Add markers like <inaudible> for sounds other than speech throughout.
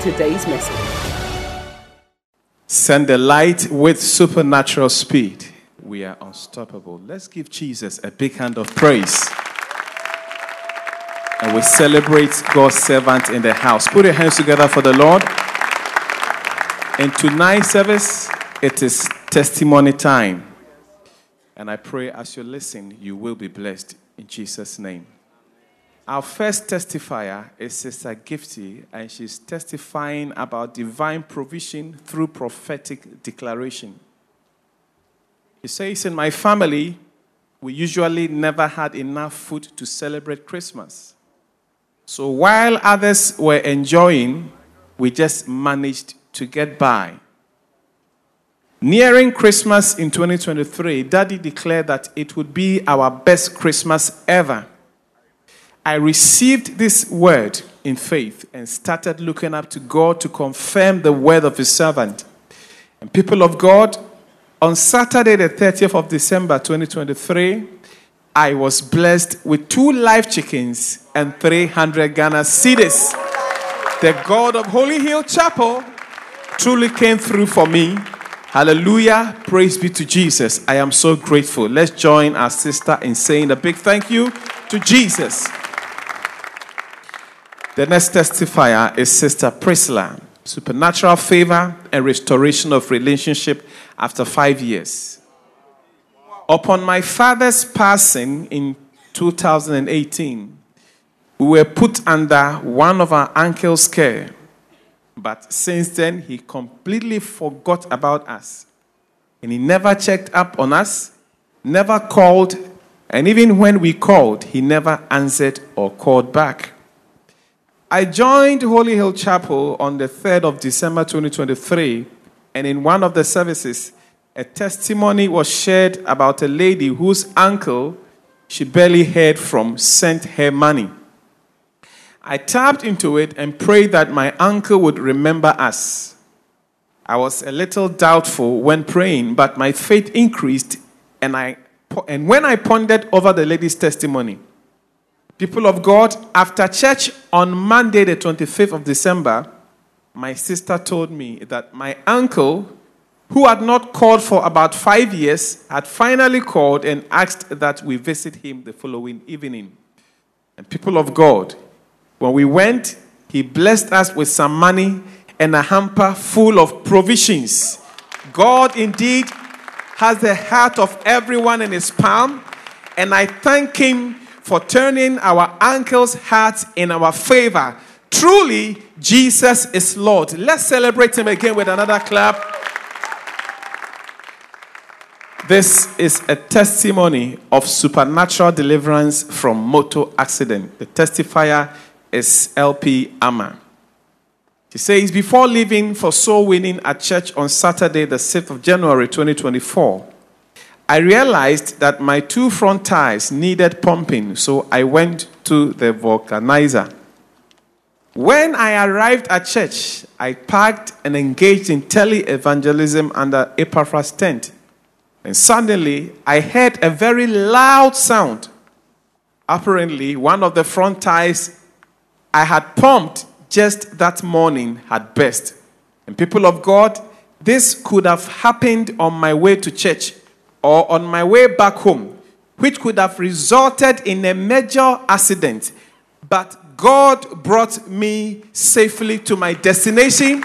to today's message. Send the light with supernatural speed. We are unstoppable. Let's give Jesus a big hand of praise. And we celebrate God's servant in the house. Put your hands together for the Lord. In tonight's service, it is testimony time. And I pray as you listen, you will be blessed in Jesus' name. Our first testifier is Sister Gifty, and she's testifying about divine provision through prophetic declaration. He says, In my family, we usually never had enough food to celebrate Christmas. So while others were enjoying, we just managed to get by. Nearing Christmas in 2023, Daddy declared that it would be our best Christmas ever. I received this word in faith and started looking up to God to confirm the word of His servant. And people of God, on Saturday, the 30th of December 2023, I was blessed with two live chickens and 300 Ghana cedis. The God of Holy Hill Chapel truly came through for me. Hallelujah. Praise be to Jesus. I am so grateful. Let's join our sister in saying a big thank you to Jesus. The next testifier is Sister Priscilla. Supernatural favor and restoration of relationship after five years. Upon my father's passing in 2018, we were put under one of our uncle's care. But since then, he completely forgot about us. And he never checked up on us, never called, and even when we called, he never answered or called back. I joined Holy Hill Chapel on the 3rd of December 2023, and in one of the services, a testimony was shared about a lady whose uncle she barely heard from sent her money. I tapped into it and prayed that my uncle would remember us. I was a little doubtful when praying, but my faith increased, and, I, and when I pondered over the lady's testimony, People of God, after church on Monday, the 25th of December, my sister told me that my uncle, who had not called for about five years, had finally called and asked that we visit him the following evening. And people of God, when we went, he blessed us with some money and a hamper full of provisions. God indeed has the heart of everyone in his palm, and I thank him for turning our uncle's hearts in our favor. Truly, Jesus is Lord. Let's celebrate him again with another clap. This is a testimony of supernatural deliverance from motor accident. The testifier is LP Amma. He says, Before leaving for soul winning at church on Saturday, the 6th of January 2024, I realized that my two front tires needed pumping, so I went to the vulcanizer. When I arrived at church, I parked and engaged in tele evangelism under Epaphras' tent. And suddenly, I heard a very loud sound. Apparently, one of the front tires I had pumped just that morning had burst. And people of God, this could have happened on my way to church or on my way back home, which could have resulted in a major accident. But God brought me safely to my destination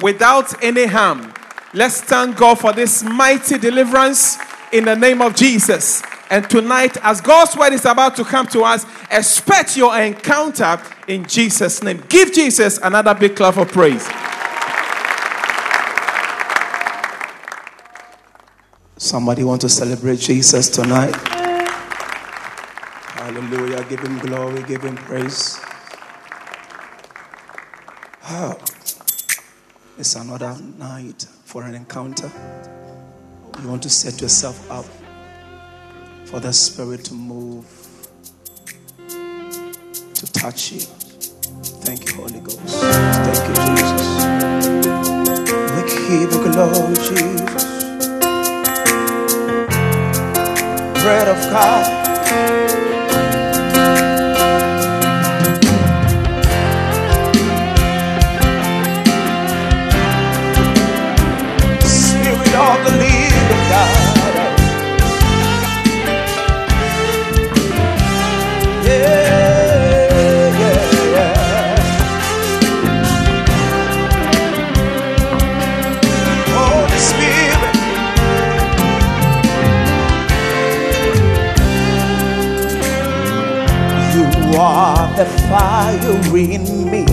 without any harm. Let's thank God for this mighty deliverance in the name of Jesus. And tonight, as God's word is about to come to us, expect your encounter in Jesus' name. Give Jesus another big clap of praise. Somebody want to celebrate Jesus tonight? Hallelujah. Give him glory, give him praise. Oh. It's another night for an encounter. You want to set yourself up for the Spirit to move, to touch you. Thank you, Holy Ghost. Thank you, Jesus. We you glory, Jesus. Bread of God. The fire in me.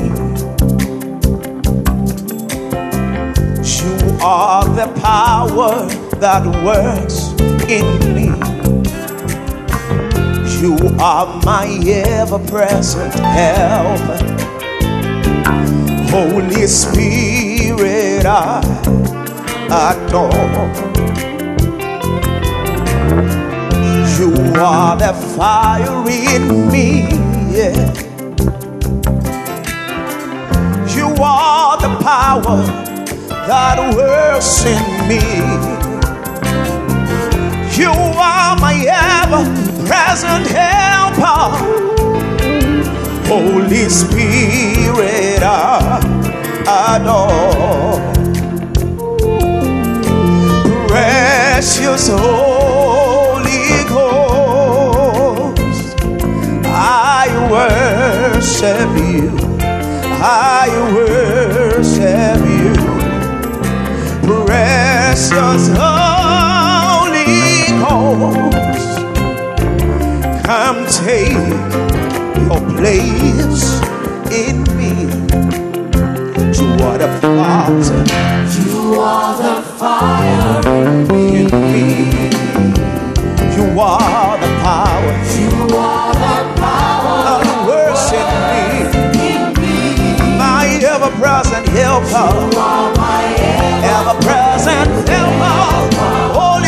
You are the power that works in me. You are my ever present help. Holy Spirit, I adore. You are the fire in me. Yeah. You are the power that works in me. You are my ever present helper. Holy Spirit, I adore. Precious Holy worship you. I worship you. Precious Holy Ghost, come take your place in me. You are the Father. You are the fire in me. You are the power. You are the ever-present helper. Ever-present helper. Holy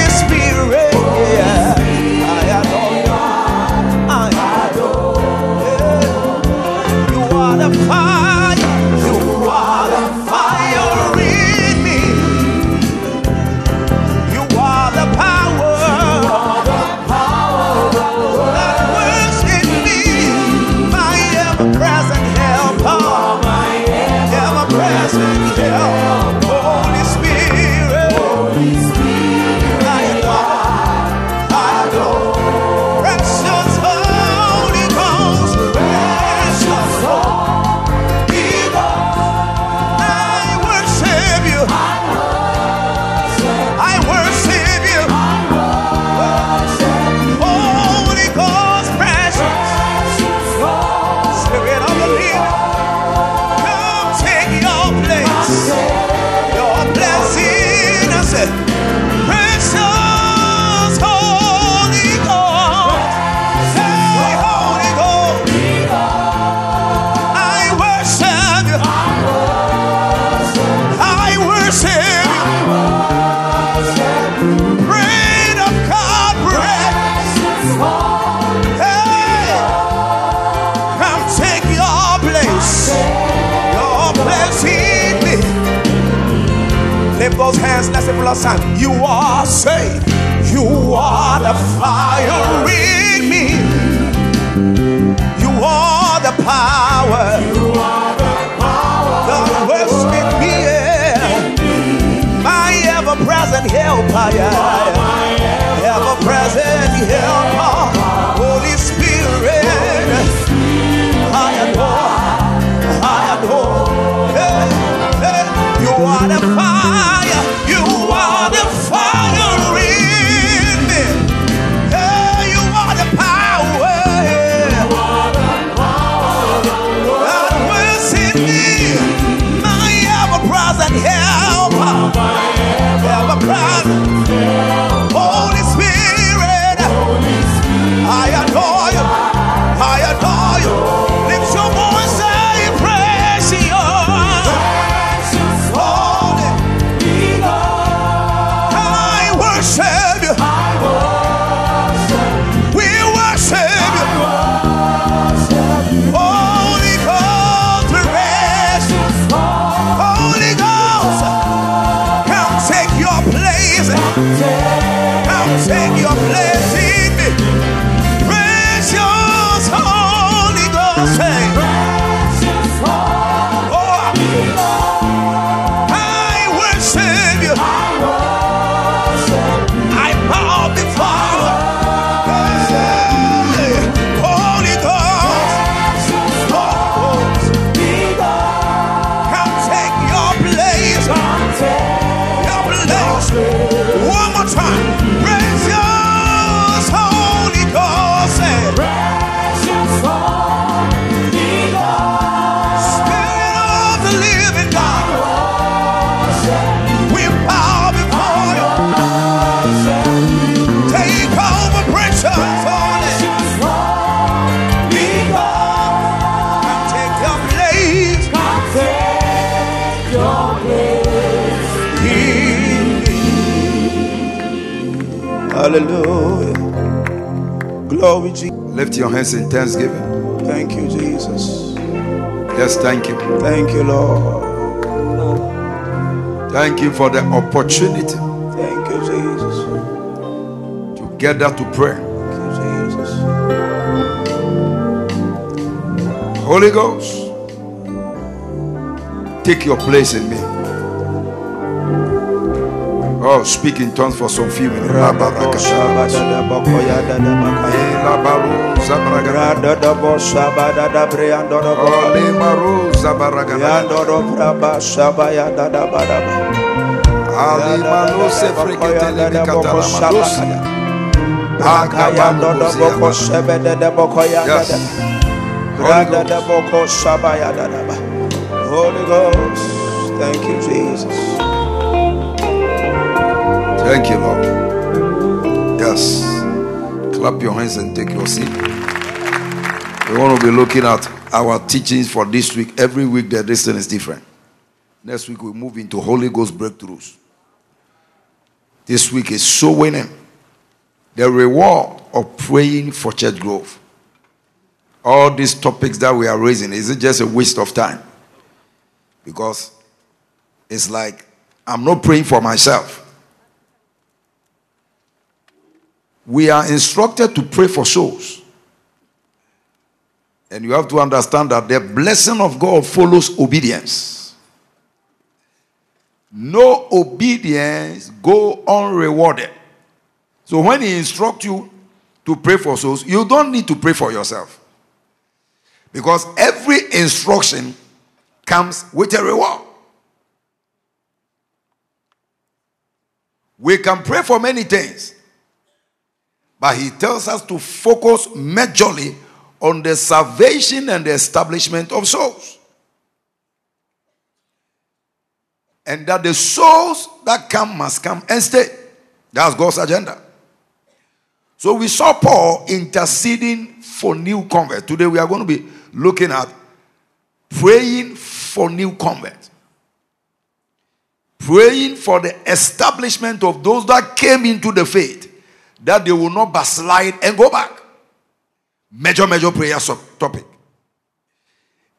Place me. Lift those hands. Let's say for last time. You are saved. You are the fire in me. You are the power. You are the power that works in me. yeah. My ever-present helper. Yeah. Ever-present helper. Hallelujah. Glory, Jesus. Lift your hands in thanksgiving. Thank you, Jesus. Yes, thank you. Thank you, Lord. Thank you for the opportunity Thank you, Jesus. to gather to pray. Thank you, Jesus. Holy Ghost, take your place in me. Oh, speak in tongues for some few minutes. Holy Ghost, thank you, Jesus. Thank you, Lord. Yes. Clap your hands and take your seat. We want to be looking at our teachings for this week. Every week, the distance is different. Next week, we move into Holy Ghost breakthroughs. This week is soul winning. The reward of praying for church growth. All these topics that we are raising, is it just a waste of time? Because it's like I'm not praying for myself. We are instructed to pray for souls. And you have to understand that the blessing of God follows obedience. No obedience go unrewarded. So when he instructs you to pray for souls, you don't need to pray for yourself. Because every instruction comes with a reward. We can pray for many things. But he tells us to focus majorly on the salvation and the establishment of souls. And that the souls that come must come and stay. That's God's agenda. So we saw Paul interceding for new converts. Today we are going to be looking at praying for new converts. Praying for the establishment of those that came into the faith that they will not backslide and go back. Major, major prayer topic.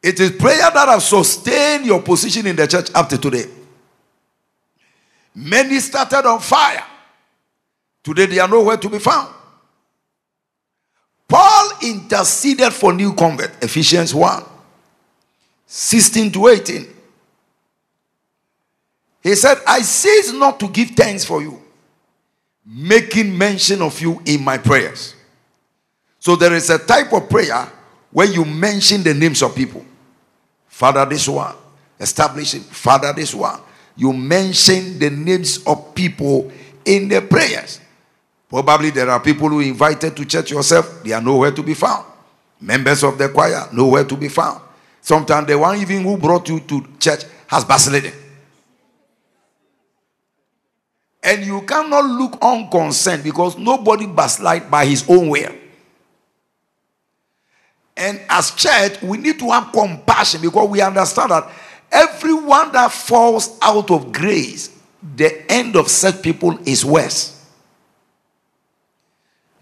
It is prayer that has sustained your position in the church up to today. Many started on fire. Today they are nowhere to be found. Paul interceded for new convert. Ephesians 1 16 to 18. He said, I cease not to give thanks for you making mention of you in my prayers. So there is a type of prayer where you mention the names of people. Father, this one. Establishing, Father, this one. You mention the names of people in the prayers. Probably there are people who invited to church yourself, they are nowhere to be found. Members of the choir, nowhere to be found. Sometimes the one even who brought you to church has backslidden. And you cannot look unconcerned because nobody backslide by his own will. And as church, we need to have compassion because we understand that everyone that falls out of grace, the end of such people is worse.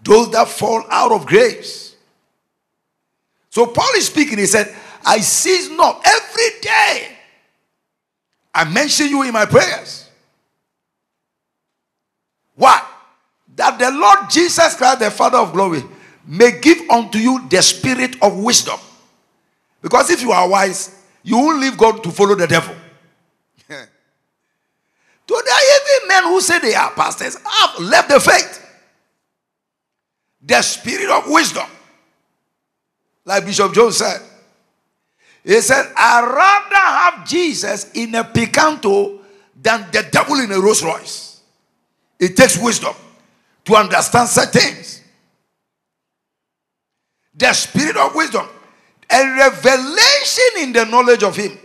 Those that fall out of grace. So Paul is speaking, he said, I cease not every day. I mention you in my prayers. Why? That the Lord Jesus Christ, the Father of glory, may give unto you the spirit of wisdom. Because if you are wise, you won't leave God to follow the devil. <laughs> Today, even men who say they are pastors have left the faith. The spirit of wisdom. Like Bishop Jones said. He said, I'd rather have Jesus in a Picanto than the devil in a Rolls Royce. It takes wisdom to understand certain things. The spirit of wisdom, a revelation in the knowledge of Him.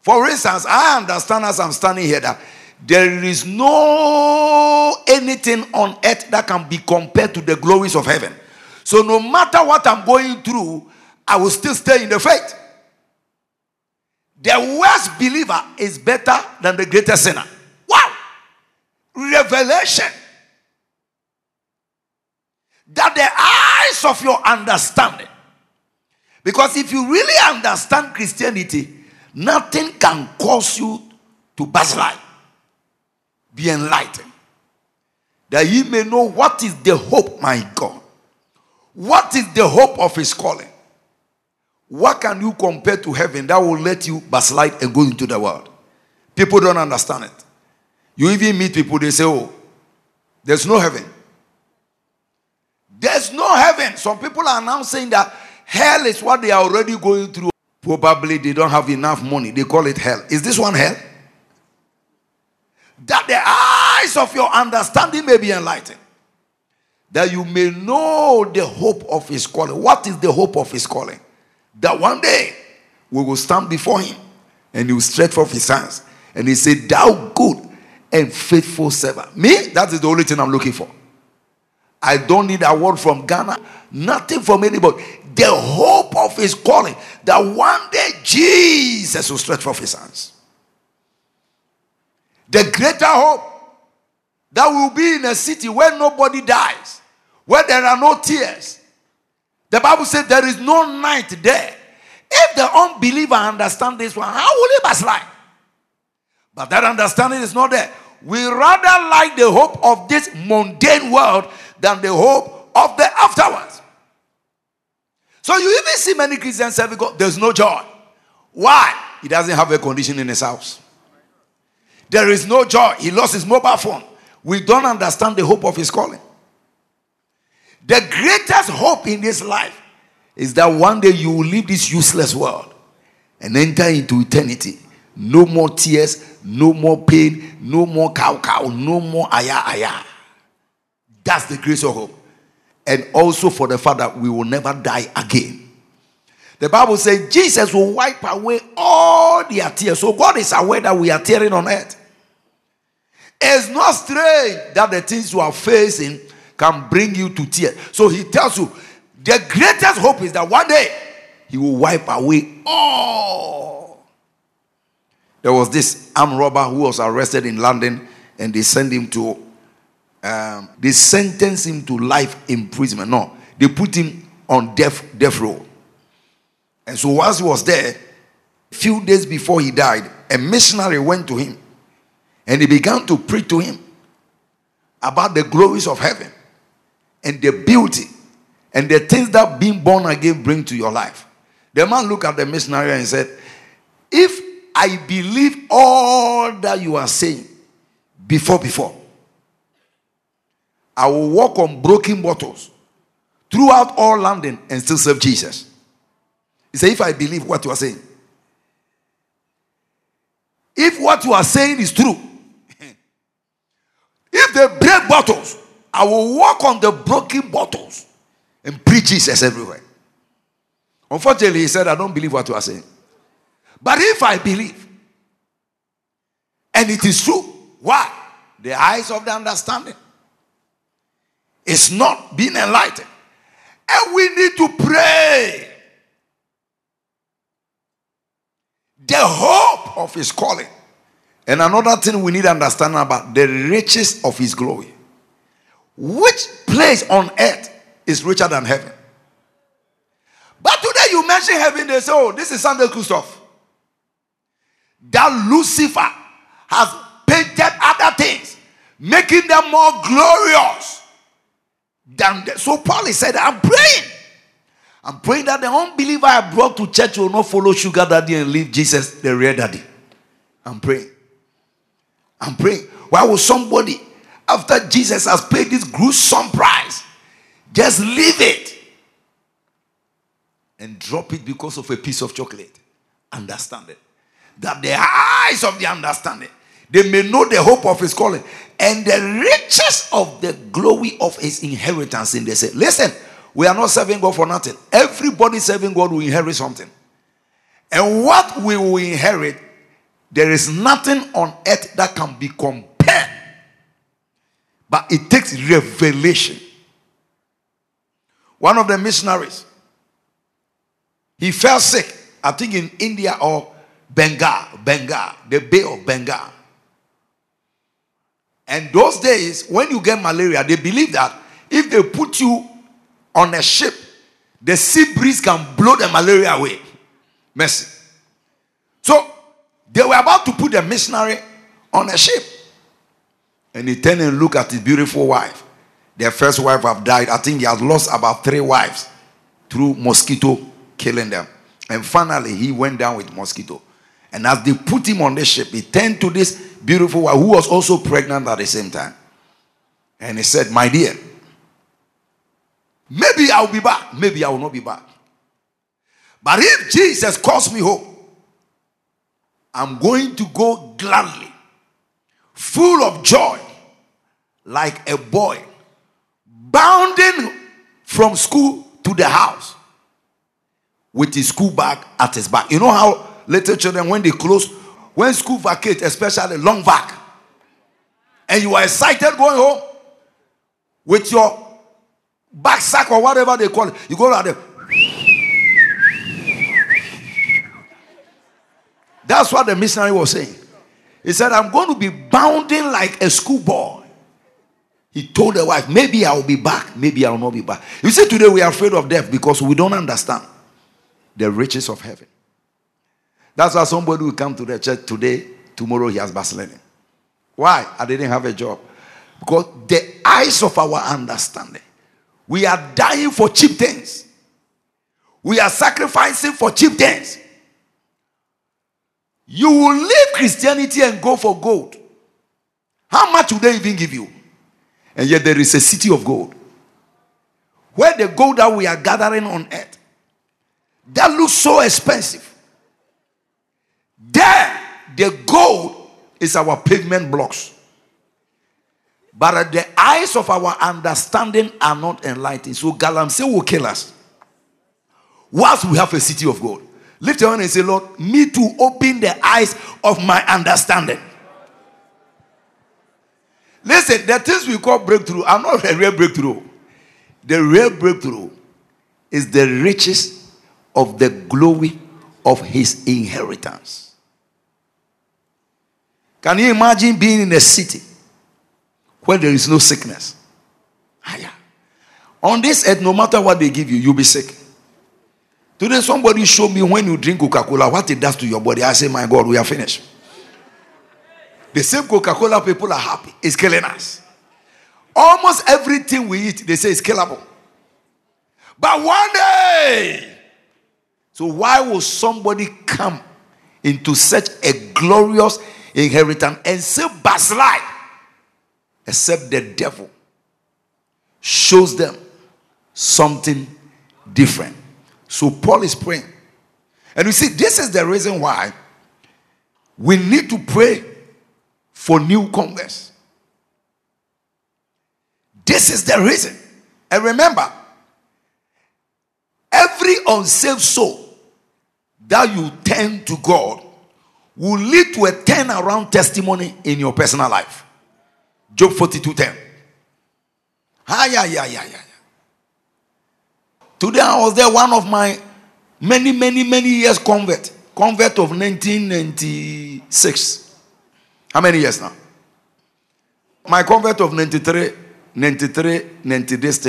For instance, I understand as I'm standing here that there is no anything on earth that can be compared to the glories of heaven. So no matter what I'm going through, I will still stay in the faith. The worst believer is better than the greatest sinner revelation. that the eyes of your understanding, because if you really understand Christianity, nothing can cause you to backslide. Be enlightened. That ye may know what is the hope, my God. What is the hope of his calling? What can you compare to heaven that will let you backslide and go into the world? People don't understand it. You even meet people, they say, Oh, there's no heaven. There's no heaven. Some people are now saying that hell is what they are already going through. Probably they don't have enough money. They call it hell. Is this one hell? That the eyes of your understanding may be enlightened. That you may know the hope of his calling. What is the hope of his calling? That one day we will stand before him and he will stretch forth his hands and he said, Thou good and faithful servant. Me, that is the only thing I'm looking for. I don't need a word from Ghana, nothing from anybody. The hope of his calling that one day Jesus will stretch forth his hands. The greater hope that will be in a city where nobody dies, where there are no tears. The Bible said there is no night there. If the unbeliever understand this one, how will he backslide? But that understanding is not there. We rather like the hope of this mundane world than the hope of the afterwards. So you even see many Christians serving God, there's no joy. Why? He doesn't have a condition in his house. There is no joy. He lost his mobile phone. We don't understand the hope of his calling. The greatest hope in this life is that one day you will leave this useless world and enter into eternity. No more tears, no more pain, no more cow cow, no more aya aya. That's the grace of hope. And also for the fact that we will never die again. The Bible says Jesus will wipe away all their tears. So God is aware that we are tearing on earth. It's not strange that the things you are facing can bring you to tears. So he tells you the greatest hope is that one day he will wipe away all. There was this armed robber who was arrested in London and they sent him to um, they sentenced him to life imprisonment. No, they put him on death, death row. And so once he was there, a few days before he died, a missionary went to him and he began to preach to him about the glories of heaven and the beauty and the things that being born again bring to your life. The man looked at the missionary and said, If I believe all that you are saying before, before, I will walk on broken bottles throughout all London and still serve Jesus. He said, If I believe what you are saying, if what you are saying is true, <laughs> if they break bottles, I will walk on the broken bottles and preach Jesus everywhere. Unfortunately, he said, I don't believe what you are saying. But if I believe, and it is true, why? The eyes of the understanding is not being enlightened. And we need to pray. The hope of his calling. And another thing we need to understand about the riches of his glory. Which place on earth is richer than heaven? But today you mention heaven, they say, oh, this is Sunday Christoph. That Lucifer has painted other things, making them more glorious than the, so Paul said, I'm praying. I'm praying that the unbeliever I brought to church will not follow sugar daddy and leave Jesus the real daddy. I'm praying. I'm praying. Why would somebody, after Jesus has paid this gruesome price, just leave it and drop it because of a piece of chocolate? Understand it. That the eyes of the understanding, they may know the hope of his calling and the riches of the glory of his inheritance in the say. Listen, we are not serving God for nothing. Everybody serving God will inherit something. And what we will inherit, there is nothing on earth that can be compared. But it takes revelation. One of the missionaries, he fell sick, I think in India or Bengal, Bengal, the Bay of Bengal. And those days, when you get malaria, they believe that if they put you on a ship, the sea breeze can blow the malaria away. Mercy. So they were about to put the missionary on a ship. And he turned and looked at his beautiful wife. Their first wife have died. I think he has lost about three wives through mosquito killing them. And finally, he went down with mosquito. And as they put him on the ship, he turned to this beautiful wife who was also pregnant at the same time. And he said, My dear, maybe I'll be back. Maybe I will not be back. But if Jesus calls me home, I'm going to go gladly, full of joy, like a boy, bounding from school to the house with his school bag at his back. You know how little children, when they close, when school vacate, especially long vac, and you are excited going home with your back sack or whatever they call it, you go out there. That's what the missionary was saying. He said, I'm going to be bounding like a schoolboy. He told the wife, Maybe I will be back, maybe I will not be back. You see, today we are afraid of death because we don't understand the riches of heaven. That's why somebody will come to the church today, tomorrow he has baselene. Why? I didn't have a job. Because the eyes of our understanding, we are dying for cheap things. We are sacrificing for cheap things. You will leave Christianity and go for gold. How much would they even give you? And yet there is a city of gold. Where the gold that we are gathering on earth, that looks so expensive. There, the gold is our pavement blocks. But uh, the eyes of our understanding are not enlightened. So Galamsey will kill us. Whilst we have a city of gold. Lift your hand and say, Lord, me to open the eyes of my understanding. Listen, the things we call breakthrough are not a real breakthrough. The real breakthrough is the riches of the glory of his inheritance. Can you imagine being in a city where there is no sickness? Ah, yeah. On this earth, no matter what they give you, you'll be sick. Today, somebody showed me when you drink Coca Cola, what it does to your body. I say, My God, we are finished. The same Coca Cola people are happy. It's killing us. Almost everything we eat, they say it's killable. But one day, so why will somebody come into such a glorious inheritance and say backslide? Except the devil shows them something different. So Paul is praying. And you see, this is the reason why we need to pray for new converts. This is the reason. And remember, every unsaved soul that you turn to God will lead to a turnaround testimony in your personal life. Job 42 10. Ah, yeah, yeah, yeah, yeah. Today I was there, one of my many, many, many years convert. Convert of 1996. How many years now? My convert of 93, 93, 90 this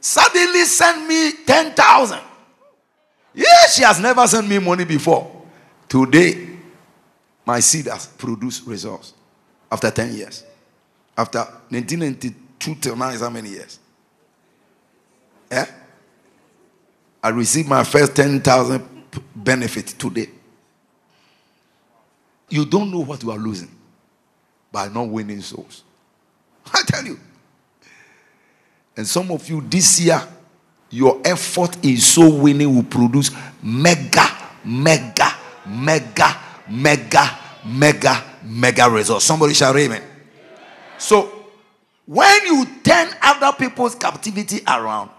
suddenly sent me 10,000. Yeah, she has never sent me money before. Today, my seed has produced results after 10 years. After 1992 till now is how many years? Yeah? I received my first 10,000 benefit today. You don't know what you are losing by not winning souls. <laughs> I tell you. And some of you this year, your effort in soul winning will produce mega, mega, mega, mega, mega, mega results. Somebody shall amen. So, when you turn other people's captivity around,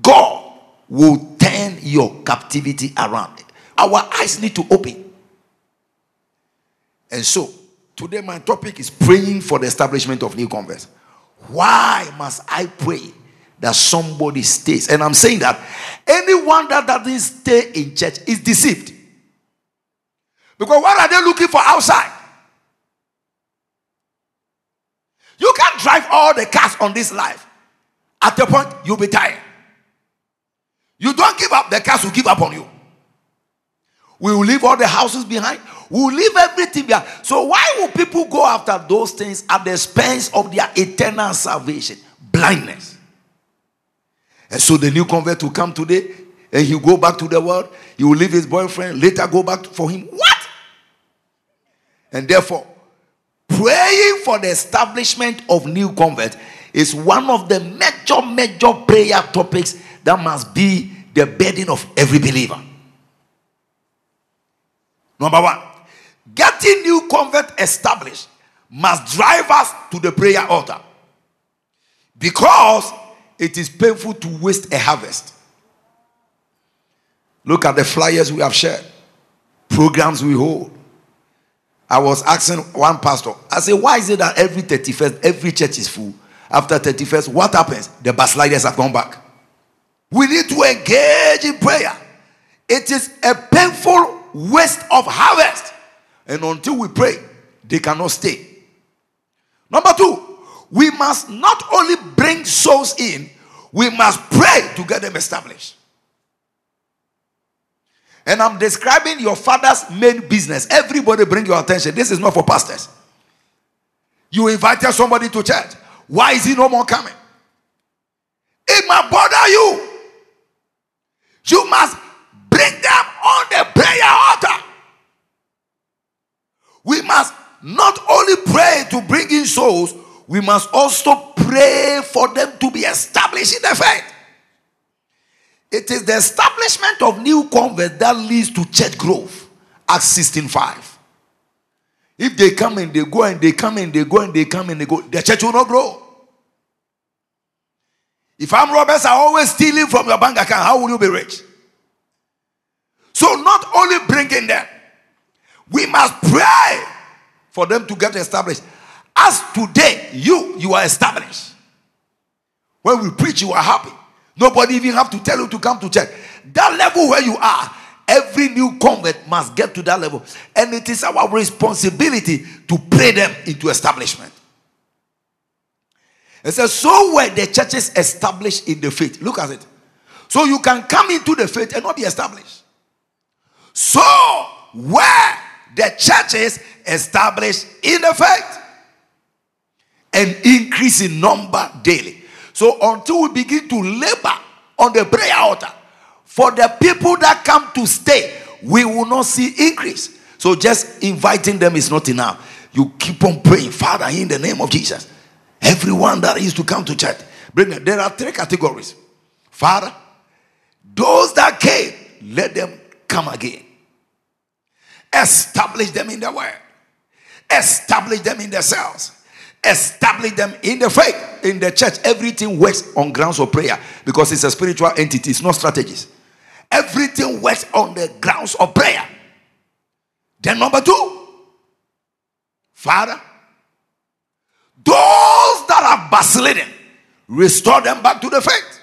God will turn your captivity around. Our eyes need to open. And so, today my topic is praying for the establishment of new converts. Why must I pray that somebody stays? And I'm saying that anyone that doesn't stay in church is deceived. Because what are they looking for outside? You can't drive all the cars on this life. At the point, you'll be tired. You don't give up, the cars will give up on you. We will leave all the houses behind. We will leave everything behind. So why will people go after those things at the expense of their eternal salvation? Blindness. And so the new convert will come today and he'll go back to the world. He will leave his boyfriend, later go back for him. What? And therefore, praying for the establishment of new convert is one of the major, major prayer topics that must be the burden of every believer. Number one, getting new convert established must drive us to the prayer altar because it is painful to waste a harvest. Look at the flyers we have shared, programs we hold. I was asking one pastor, I said, why is it that every 31st, every church is full? After 31st, what happens? The backsliders have gone back. We need to engage in prayer. It is a painful waste of harvest. And until we pray, they cannot stay. Number two, we must not only bring souls in, we must pray to get them established. And I'm describing your father's main business. Everybody bring your attention. This is not for pastors. You invited somebody to church. Why is he no more coming? It might bother you. You must bring them on the prayer altar. We must not only pray to bring in souls, we must also pray for them to be established in the faith. It is the establishment of new converts that leads to church growth. Acts 16:5. If they come and they go and they come and they go and they come and they go, the church will not grow. If armed robbers are always stealing from your bank account, how will you be rich? So, not only bringing them, we must pray for them to get established. As today, you you are established. When we preach, you are happy. Nobody even have to tell you to come to church. That level where you are, every new convert must get to that level. And it is our responsibility to pray them into establishment. It says, So were the churches established in the faith. Look at it. So you can come into the faith and not be established. So were the churches established in the faith and increase in number daily. So until we begin to labor on the prayer altar for the people that come to stay, we will not see increase. So just inviting them is not enough. You keep on praying, Father, in the name of Jesus. Everyone that is to come to church, bring them. There are three categories. Father, those that came, let them come again. Establish them in the word. Establish them in the cells establish them in the faith, in the church. Everything works on grounds of prayer because it's a spiritual entity, it's not strategies. Everything works on the grounds of prayer. Then, number two, Father, those that are vacillating, restore them back to the faith.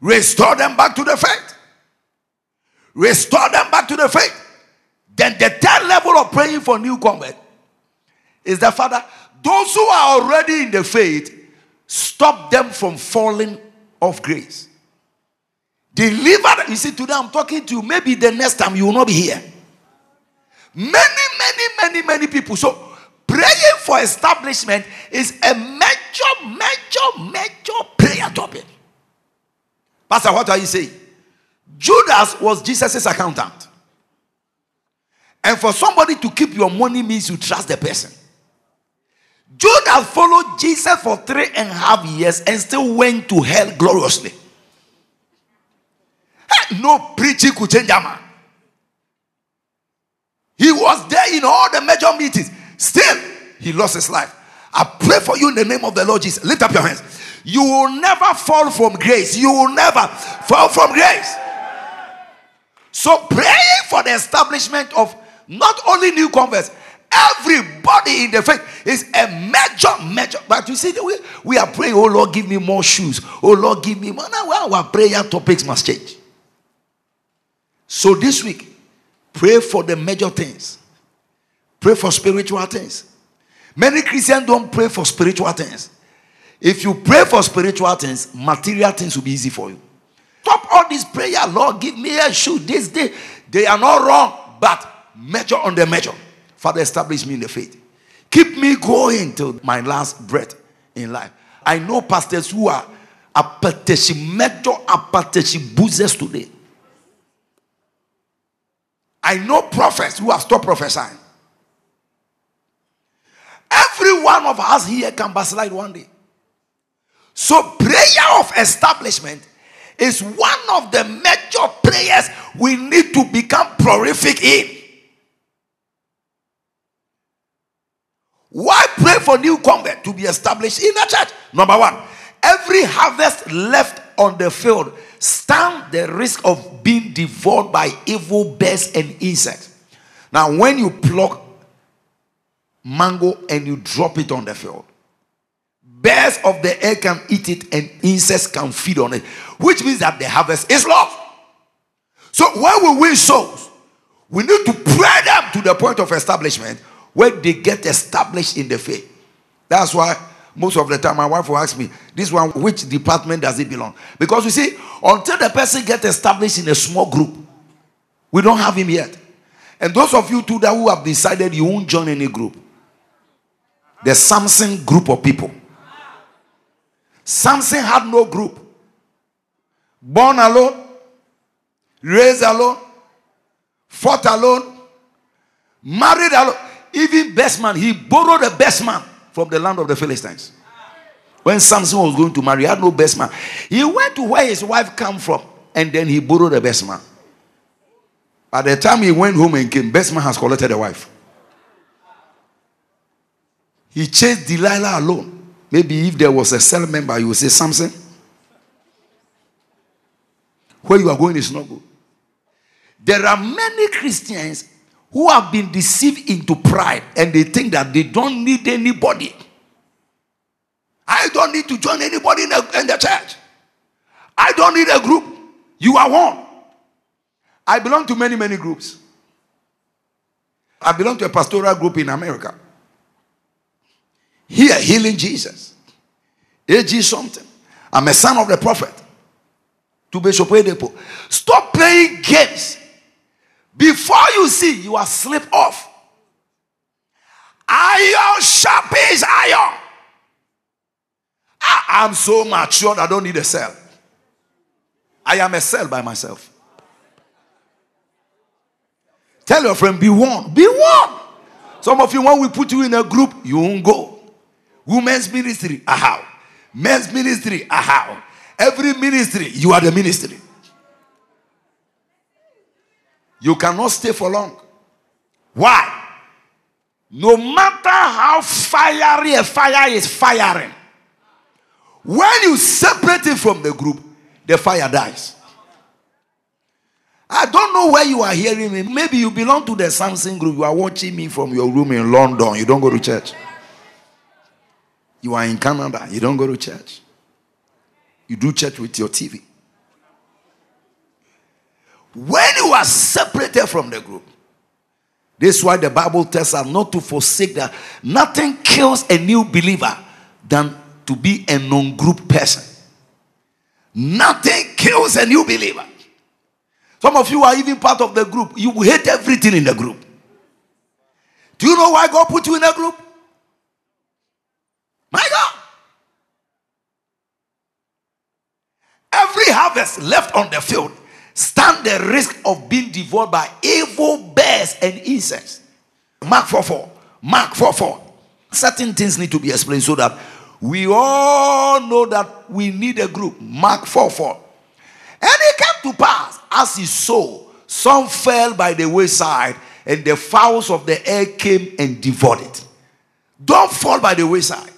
Restore them back to the faith. Restore them back to the faith. Then the third level of praying for new convert is that, Father, those who are already in the faith, stop them from falling off grace. Deliver. You see, today I'm talking to you. Maybe the next time you will not be here. Many, many, many, many people. So, praying for establishment is a major, major, major prayer topic. Pastor, what are you saying? Judas was Jesus' accountant. And for somebody to keep your money means you trust the person. Judas followed Jesus for three and a half years and still went to hell gloriously. No preaching could change a man. He was there in all the major meetings. Still, he lost his life. I pray for you in the name of the Lord Jesus. Lift up your hands. You will never fall from grace. You will never fall from grace. So, praying for the establishment of not only new converts, Everybody in the faith is a major, major. But you see, we, we are praying, oh Lord, give me more shoes. Oh Lord, give me more. Now our prayer topics must change. So this week, pray for the major things. Pray for spiritual things. Many Christians don't pray for spiritual things. If you pray for spiritual things, material things will be easy for you. Stop all this prayer, Lord, give me a shoe this day. They are not wrong, but measure on the measure. Father, establish me in the faith. Keep me going till my last breath in life. I know pastors who are apateshi measure apateshi boozers today. I know prophets who have stopped prophesying. Every one of us here can backslide one day. So, prayer of establishment is one of the major prayers we need to become prolific in. Why pray for new convert to be established in a church? Number one, every harvest left on the field stand the risk of being devoured by evil birds and insects. Now, when you pluck mango and you drop it on the field, birds of the air can eat it and insects can feed on it, which means that the harvest is lost. So, when we win souls, we need to pray them to the point of establishment where they get established in the faith. That's why most of the time my wife will ask me, This one, which department does it belong? Because you see, until the person gets established in a small group, we don't have him yet. And those of you too that who have decided you won't join any group, the Samson group of people. Samson had no group. Born alone, raised alone, fought alone, married alone. Even best man, he borrowed the best man from the land of the Philistines. When Samson was going to marry, had no best man. He went to where his wife came from and then he borrowed the best man. By the time he went home and came, best man has collected a wife. He chased Delilah alone. Maybe if there was a cell member, you would say, Samson, where you are going is not good. There are many Christians who have been deceived into pride and they think that they don't need anybody. I don't need to join anybody in the, in the church. I don't need a group. You are one. I belong to many, many groups. I belong to a pastoral group in America. Here, healing Jesus. AG something. I'm a son of the prophet. To. Stop playing games. Before you see, you are slip off. Iron sharpens iron. Ah, I, am so mature I don't need a cell. I am a cell by myself. Tell your friend, be one. Be one. Some of you, when we put you in a group, you won't go. Women's ministry, aha. Men's ministry, aha. Every ministry, you are the ministry. You cannot stay for long. Why? No matter how fiery a fire is firing, when you separate it from the group, the fire dies. I don't know where you are hearing me. Maybe you belong to the Samson group. You are watching me from your room in London. You don't go to church. You are in Canada. You don't go to church. You do church with your TV. When you are separated from the group, this is why the Bible tells us not to forsake that. Nothing kills a new believer than to be a non group person. Nothing kills a new believer. Some of you are even part of the group. You hate everything in the group. Do you know why God put you in a group? My God. Every harvest left on the field stand the risk of being devoured by evil bears and insects. Mark 4 4. Mark 4 4. Certain things need to be explained so that we all know that we need a group. Mark 4 4. And it came to pass as he saw, some fell by the wayside, and the fowls of the air came and devoured it. Don't fall by the wayside.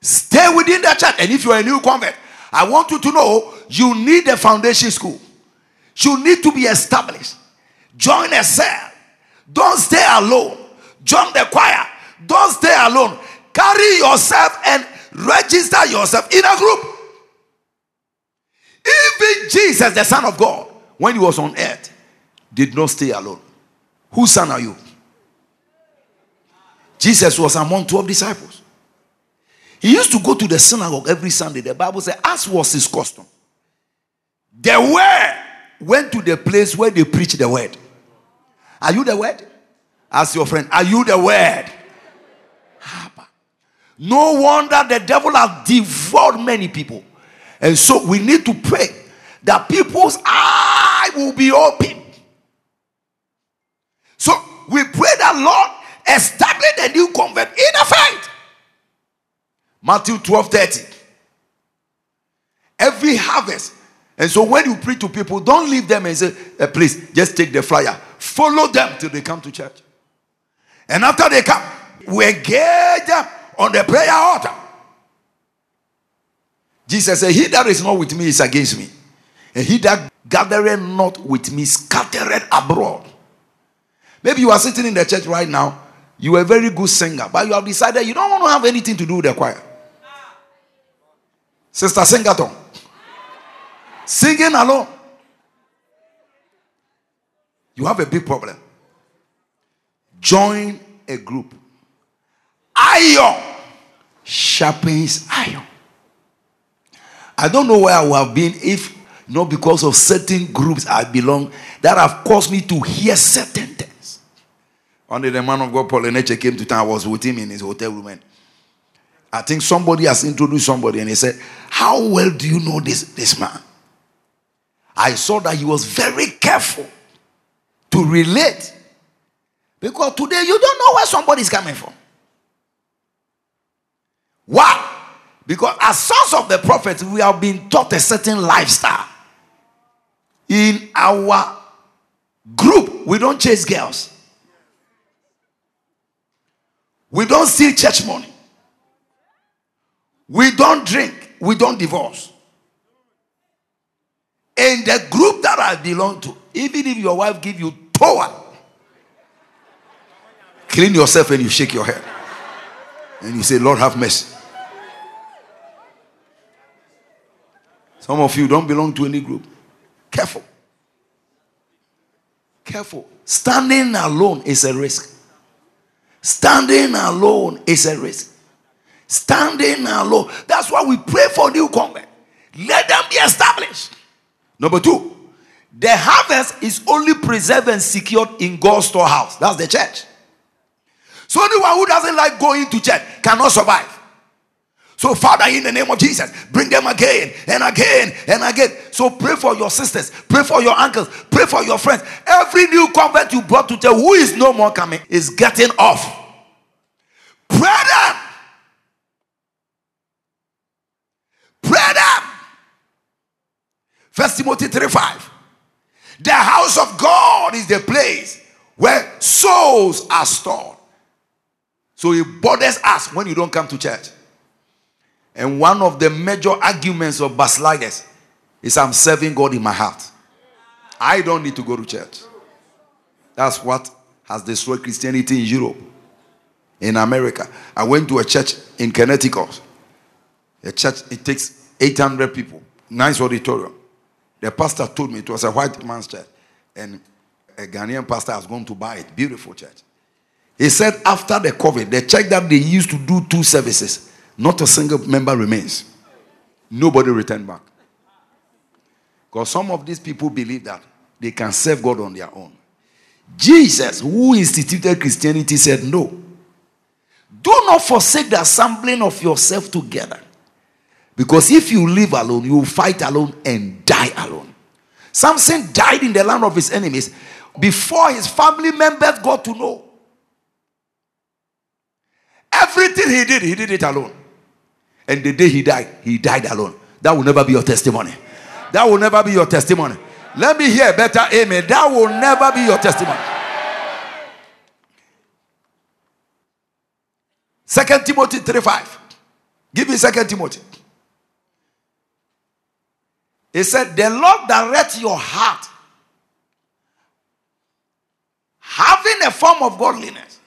Stay within the church. And if you are a new convert, I want you to know you need a foundation school. You need to be established. Join a cell. Don't stay alone. Join the choir. Don't stay alone. Carry yourself and register yourself in a group. Even Jesus, the Son of God, when he was on earth, did not stay alone. Whose son are you? Jesus was among 12 disciples. He used to go to the synagogue every Sunday. The Bible says, as was his custom. The word went to the place where they preach the word. Are you the word? Ask your friend, are you the word? No wonder the devil has devoured many people. And so we need to pray that people's eye will be open. So we pray that Lord establish a new convert in the faith. Matthew 12 30. Every harvest. And so when you preach to people, don't leave them and say, eh, please, just take the flyer. Follow them till they come to church. And after they come, we engage them on the prayer altar. Jesus said, He that is not with me is against me. And he that gathereth not with me scattereth abroad. Maybe you are sitting in the church right now. You are a very good singer, but you have decided you don't want to have anything to do with the choir. Sister Singaton. Singing alone. You have a big problem. Join a group. Iron sharpens iron. I don't know where I would have been if not because of certain groups I belong that have caused me to hear certain things. One day the man of God, Paul Enenche, came to town. I was with him in his hotel room. And I think somebody has introduced somebody and he said, How well do you know this, this man? I saw that he was very careful to relate. Because today you don't know where somebody is coming from. Why? Because as sons of the prophets, we have been taught a certain lifestyle. In our group, we don't chase girls. We don't steal church money. We don't drink. We don't divorce. In the group that I belong to, even if your wife give you towel, clean yourself and you shake your head. And you say, Lord, have mercy. Some of you don't belong to any group. Careful. Careful. Standing alone is a risk. Standing alone is a risk. Standing alone. That's why we pray for new convert. Let them be established. Number two, the harvest is only preserved and secured in God's storehouse. That's the church. So anyone who doesn't like going to church cannot survive. So, Father, in the name of Jesus, bring them again and again and again. So, pray for your sisters, pray for your uncles, pray for your friends. Every new convert you brought to tell who is no more coming is getting off. Pray them. Pray them. First Timothy 3 5. The house of God is the place where souls are stored. So it bothers us when you don't come to church. And one of the major arguments of backsliders is I'm serving God in my heart. I don't need to go to church. That's what has destroyed Christianity in Europe, in America. I went to a church in Connecticut. A church, it takes 800 people, nice auditorium. The pastor told me it was a white man's church, and a Ghanaian pastor has gone to buy it. Beautiful church. He said after the COVID, the church that they used to do two services, not a single member remains. Nobody returned back. Because some of these people believe that they can serve God on their own. Jesus, who instituted Christianity, said, No. Do not forsake the assembling of yourself together. Because if you live alone, you will fight alone and die alone. Samson died in the land of his enemies before his family members got to know. Everything he did, he did it alone. And the day he died, he died alone. That will never be your testimony. That will never be your testimony. Let me hear better amen. That will never be your testimony. Second Timothy 3 5. Give me Second Timothy. He said, The Lord direct your heart, having a form of godliness,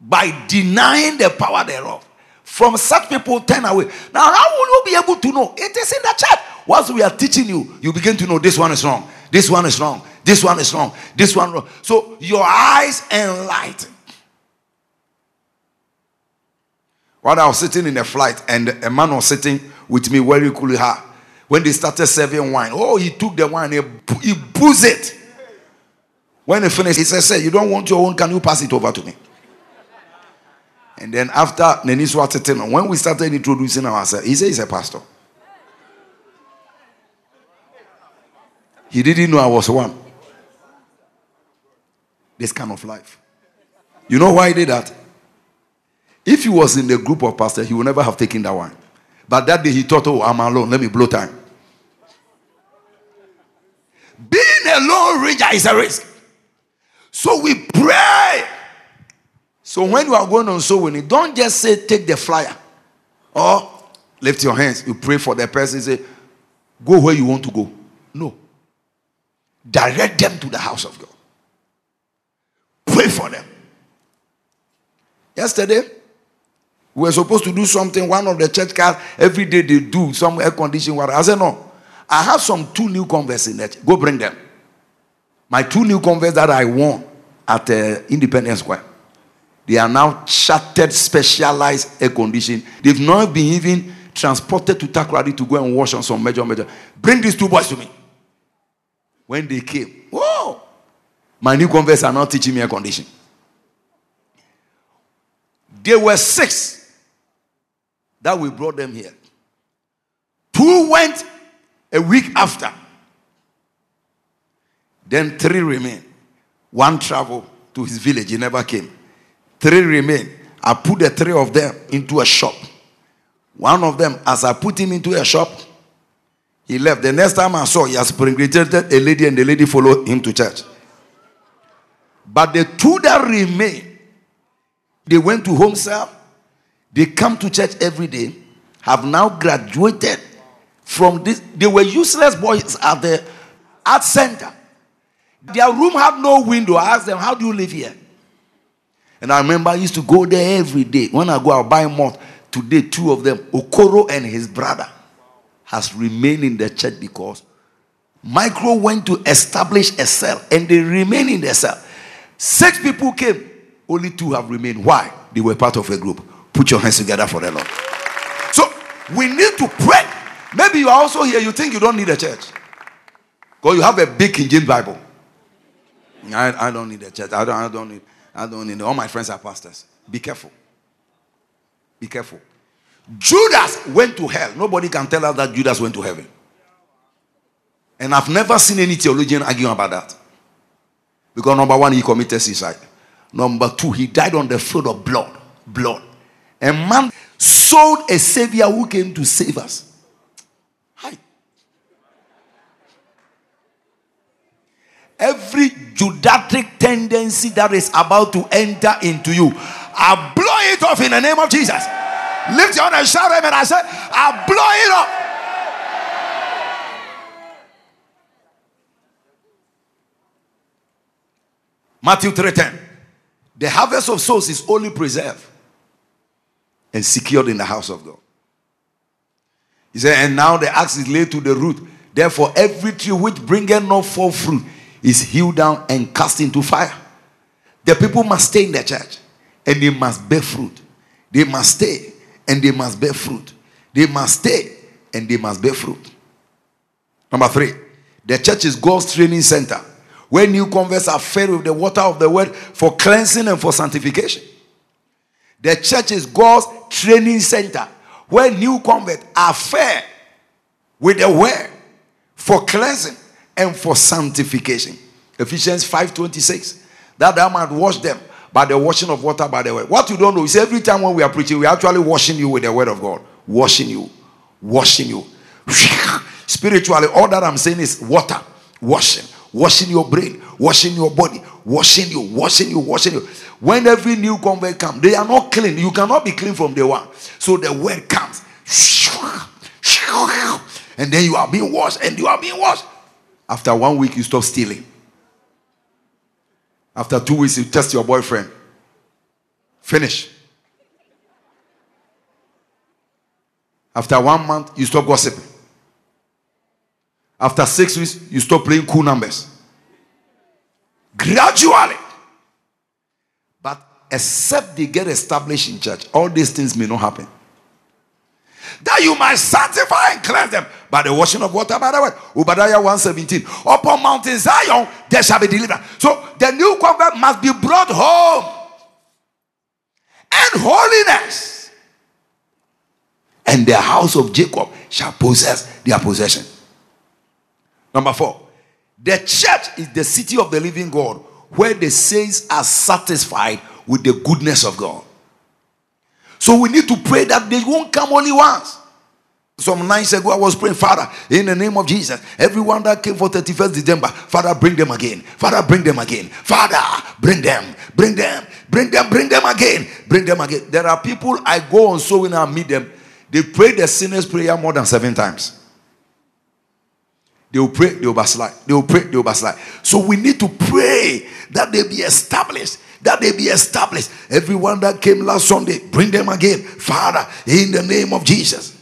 by denying the power thereof. From such people, turn away. Now, how will you be able to know? It is in the chat. Once we are teaching you, you begin to know this one is wrong, this one is wrong, this one is wrong, this one wrong. So your eyes enlighten. While I was sitting in a flight and a man was sitting with me very coolly, When they started serving wine, oh, he took the wine, he, he boozed it. When he finished, he said, Sir, you don't want your own, can you pass it over to me? And then after Neniswa when we started introducing ourselves, he said he's a pastor. He didn't know I was one. This kind of life. You know why he did that? If he was in the group of pastors, he would never have taken that one. But that day he thought, oh, I'm alone. Let me blow time. Being a lone ranger is a risk. So we pray. So when you are going on soul winning, don't just say take the flyer or lift your hands. You pray for the person. Say, go where you want to go. No. Direct them to the house of God. Pray for them. Yesterday, we were supposed to do something. One of the church cars, every day they do some air conditioning water. I said, No. I have some two new converts in that. Go bring them. My two new converts that I won at uh, Independence Square. They are now chartered, specialized air conditioning. They've not been even transported to Takoradi to go and wash on some major, major. Bring these two boys to me. When they came, whoa! My new converts are not teaching me air conditioning. There were six that we brought them here. Two went a week after. Then three remained. One traveled to his village, he never came. Three remained. I put the three of them into a shop. One of them, as I put him into a shop, he left. The next time I saw, he has impregnated a lady, and the lady followed him to church. But the two that remained, they went to home cell they come to church every day, have now graduated from this. They were useless boys at the art center. Their room had no window. I asked them, How do you live here? And I remember I used to go there every day. When I go, I'll buy more. Today, two of them, Okoro and his brother, has remained in the church because Micro went to establish a cell and they remain in the cell. Six people came, only two have remained. Why? They were part of a group. Put your hands together for the Lord. So we need to pray. Maybe you are also here, you think you don't need a church. Because you have a big King James Bible. I, I don't need a church. I don't, I don't need I don't need all my friends are pastors. Be careful. Be careful. Judas went to hell. Nobody can tell us that Judas went to heaven. And I've never seen any theologian arguing about that. Because number one, he committed suicide. Number two, he died on the field of blood. Blood. A man sold a savior who came to save us. Hi. Every Judatic tendency that is about to enter into you, I blow it off in the name of Jesus. Lift your hand and shout amen. I said, I blow it off. Matthew 3:10. The harvest of souls is only preserved and secured in the house of God. He said, And now the axe is laid to the root. Therefore, every tree which bringeth not forth fruit is hewn down and cast into fire. The people must stay in the church and they must bear fruit. They must stay and they must bear fruit. They must stay and they must bear fruit. Number three, the church is God's training center where new converts are fed with the water of the word for cleansing and for sanctification. The church is God's training center where new converts are fed with the word for cleansing and for sanctification. Ephesians 5:26. That thou might wash them by the washing of water by the word. What you don't know is every time when we are preaching, we are actually washing you with the word of God. Washing you, washing you. <laughs> Spiritually, all that I'm saying is water, washing, washing your brain, washing your body, washing you, washing you, washing you. When every new convert comes, they are not clean. You cannot be clean from day one. So the word comes. And then you are being washed, and you are being washed. After one week, you stop stealing. After two weeks, you test your boyfriend. Finish. After one month, you stop gossiping. After six weeks, you stop playing cool numbers. Gradually. But except they get established in church, all these things may not happen. that you might sanctify and cleanse them by the washing of water by the word. Obadiah 117. Upon Mount Zion there shall be deliverance. So the new covenant must be brought home. And holiness. And the house of Jacob shall possess their possession. Number four. The church is the city of the living God where the saints are satisfied with the goodness of God. So we need to pray that they won't come only once. Some nights ago, I was praying, Father, in the name of Jesus, everyone that came for 31st December, Father, bring them again. Father, bring them again. Father, bring them, bring them, bring them, bring them again, bring them again. There are people I go on so when I meet them, they pray the sinner's prayer more than seven times. They will pray, they will backslide. They will pray, they will backslide. So we need to pray that they be established. That they be established. Everyone that came last Sunday, bring them again. Father, in the name of Jesus.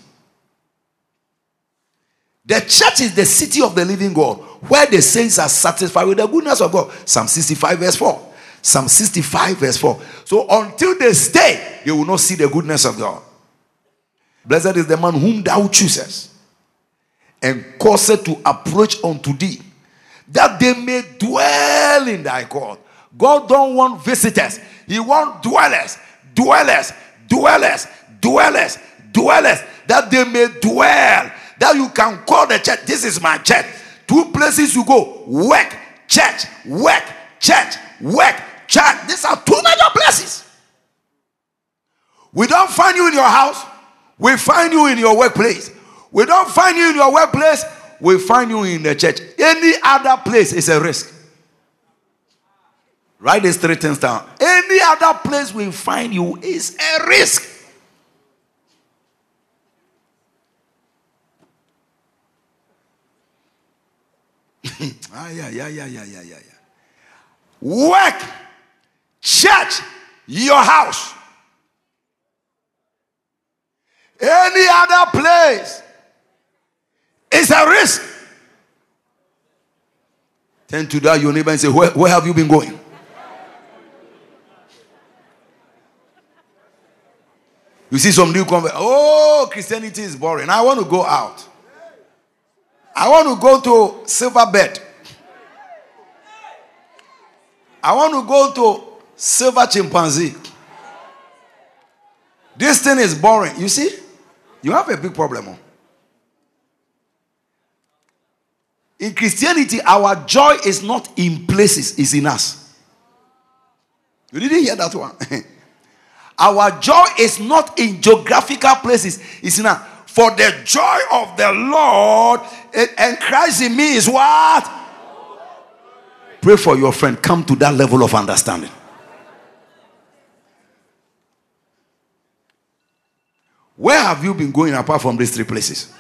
The church is the city of the living God where the saints are satisfied with the goodness of God. Psalm 65, verse 4. Psalm 65, verse 4. So until they stay, they will not see the goodness of God. Blessed is the man whom thou choosest and causeth to approach unto thee, that they may dwell in thy court. God don't want visitors, He want dwellers, dwellers, dwellers, dwellers, dwellers, that they may dwell. That you can call the church. This is my church. Two places you go: work, church, work, church, work, church. These are two major places. We don't find you in your house. We find you in your workplace. We don't find you in your workplace. We find you in the church. Any other place is a risk. Write these three things down. Any other place we find you is a risk. <laughs> ah, yeah, yeah, yeah, yeah, yeah, yeah. Work, church, your house. Any other place it's a risk. Turn to that your neighbor and say, Where, where have you been going? You see some new convert. Oh, Christianity is boring. I want to go out. I want to go to silver bed. I want to go to silver chimpanzee. This thing is boring. You see, you have a big problem. Oh. In Christianity, our joy is not in places, it's in us. You didn't hear that one. <laughs> our joy is not in geographical places, it's in us. For the joy of the Lord eh, and Christ in me is what? Pray for your friend. Come to that level of understanding. Where have you been going apart from these three places?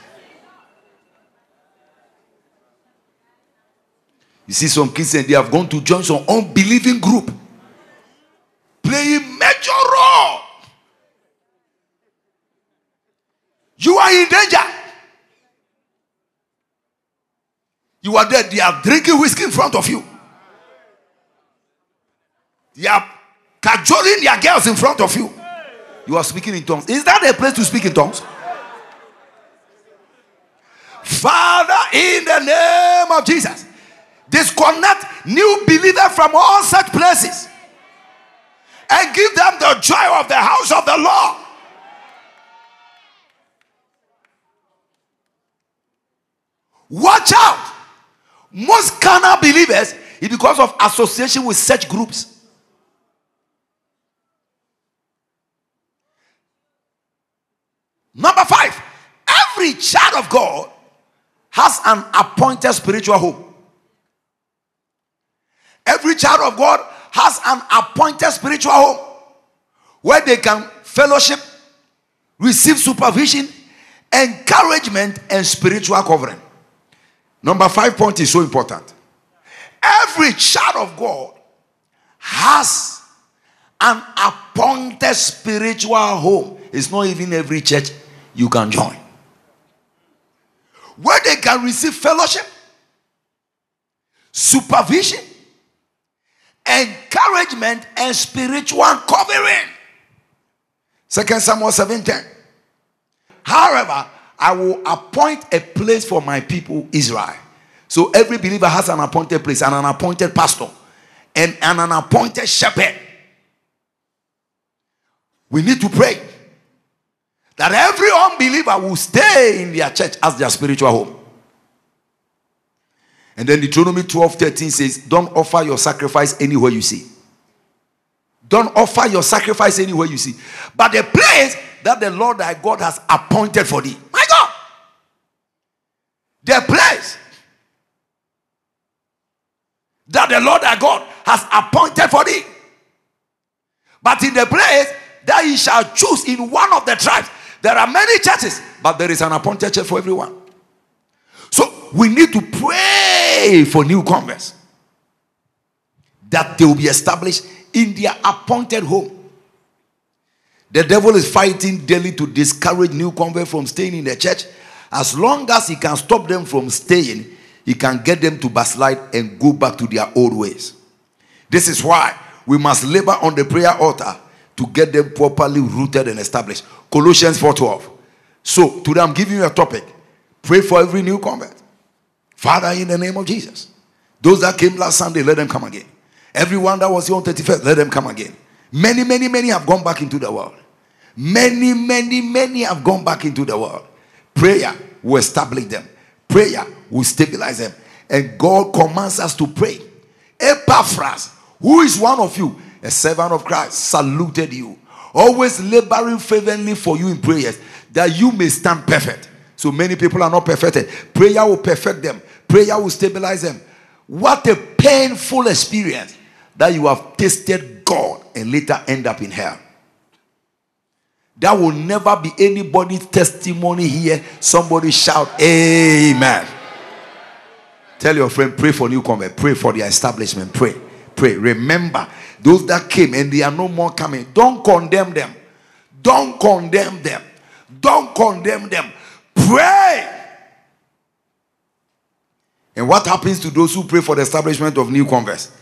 You see, some Christians they have gone to join some unbelieving group, playing major role. You are in danger. You are there, they are drinking whiskey in front of you. They are cajoling their girls in front of you. You are speaking in tongues. Is that a place to speak in tongues? Father, in the name of Jesus, disconnect new believers from all such places and give them the joy of the house of the Lord. Watch out. Most carnal believers is because of association with such groups. Number five, every child of God has an appointed spiritual home. Every child of God has an appointed spiritual home where they can fellowship, receive supervision, encouragement, and spiritual covering. Number five point is so important. Every child of God has an appointed spiritual home. It's not even every church you can join. Where they can receive fellowship, supervision, encouragement and spiritual covering. Second Samuel 17. However, I will appoint a place for my people, Israel. So every believer has an appointed place and an appointed pastor and, and an appointed shepherd. We need to pray that every unbeliever will stay in their church as their spiritual home. And then Deuteronomy 12 13 says, Don't offer your sacrifice anywhere you see. Don't offer your sacrifice anywhere you see. But the place that the Lord thy God has appointed for thee. My God. The place that the Lord thy God has appointed for thee. But in the place that he shall choose in one of the tribes, there are many churches, but there is an appointed church for everyone. So we need to pray for new converts that they will be established in their appointed home. The devil is fighting daily to discourage new converts from staying in the church. As long as he can stop them from staying, he can get them to backslide and go back to their old ways. This is why we must labor on the prayer altar to get them properly rooted and established. Colossians 4:12. So today I'm giving you a topic. Pray for every new convert. Father, in the name of Jesus. Those that came last Sunday, let them come again. Everyone that was here on 31st, let them come again. Many, many, many have gone back into the world. Many, many, many have gone back into the world. Prayer will establish them. Prayer will stabilize them. And God commands us to pray. Epaphras, who is one of you, a servant of Christ, saluted you, always laboring fervently for you in prayers, that you may stand perfect. So many people are not perfected. Prayer will perfect them, prayer will stabilize them. What a painful experience that you have tasted God and later end up in hell. That will never be anybody's testimony here. Somebody shout, Amen. Tell your friend, pray for newcomer, pray for the establishment, pray, pray. Remember, those that came and they are no more coming, don't condemn them. Don't condemn them. Don't condemn them. Pray. And what happens to those who pray for the establishment of new converts?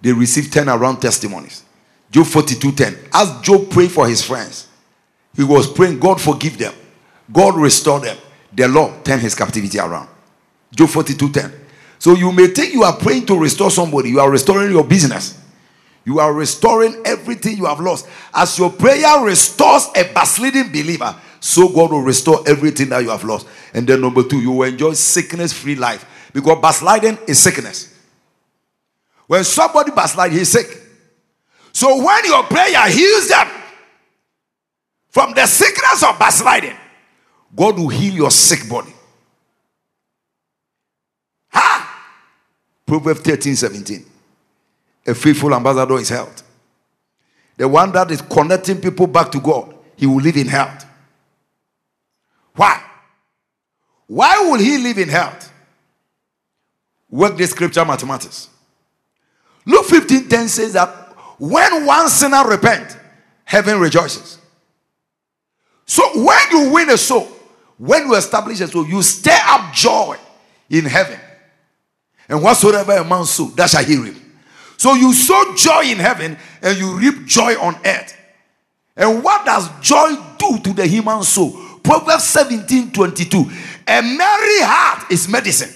They receive 10 around testimonies. Job 42 10. As Job prayed for his friends, he was praying, God forgive them. God restore them. The Lord turn his captivity around. Job 42 10. So you may think you are praying to restore somebody, you are restoring your business. You are restoring everything you have lost. As your prayer restores a backsliding believer, so God will restore everything that you have lost. And then number two, you will enjoy sickness-free life. Because backsliding is sickness. When somebody backslide, he's sick. So when your prayer heals them from the sickness of backsliding, God will heal your sick body. Ha! Proverbs 13, 17. A faithful ambassador is health. The one that is connecting people back to God, he will live in health. Why? Why will he live in health? Work this scripture mathematics. Luke 15 10 says that when one sinner repent, heaven rejoices. So when you win a soul, when you establish a soul, you stir up joy in heaven. And whatsoever a man sow, that shall he reap. So you sow joy in heaven and you reap joy on earth. And what does joy do to the human soul? Proverbs 17 22. A merry heart is medicine.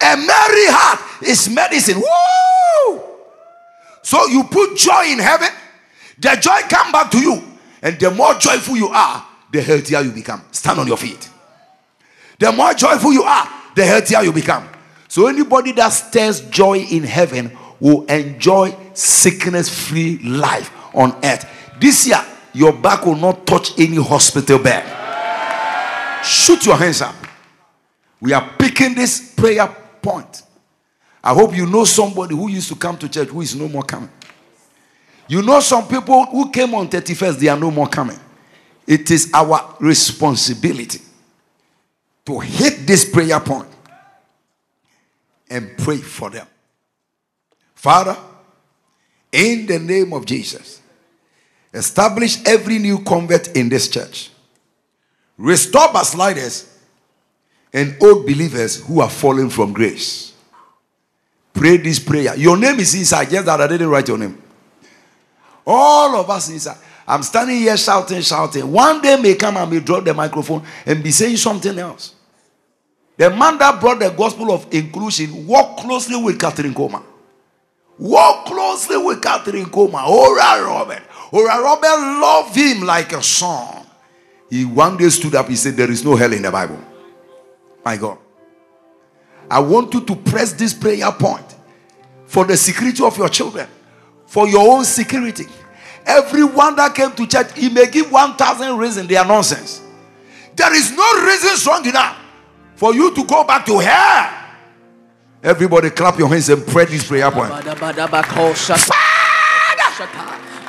A merry heart is medicine. Woo! So you put joy in heaven, the joy come back to you. And the more joyful you are, the healthier you become. Stand on your feet. The more joyful you are, the healthier you become. So anybody that stirs joy in heaven will enjoy sickness-free life on earth. This year, your back will not touch any hospital bed. Shoot your hands up. We are picking this prayer point. I hope you know somebody who used to come to church who is no more coming. You know some people who came on 31st, they are no more coming. It is our responsibility to hit this prayer point and pray for them. Father, in the name of Jesus, establish every new convert in this church. Restore backsliders and old believers who are falling from grace. Pray this prayer. Your name is inside, just that I didn't write your name. All of us inside. I'm standing here shouting, shouting. One day may come and may drop the microphone and be saying something else. The man that brought the gospel of inclusion walked closely with Kathryn Kuhlman. Walk closely with Kathryn Kuhlman. Oral Robert. Oral Robert loved him like a son. He one day stood up, he said, There is no hell in the Bible. My God. I want you to press this prayer point for the security of your children, for your own security. Everyone that came to church, he may give 1,000 reasons, they are nonsense. There is no reason strong enough for you to go back to hell. Everybody clap your hands and pray this prayer point. Father,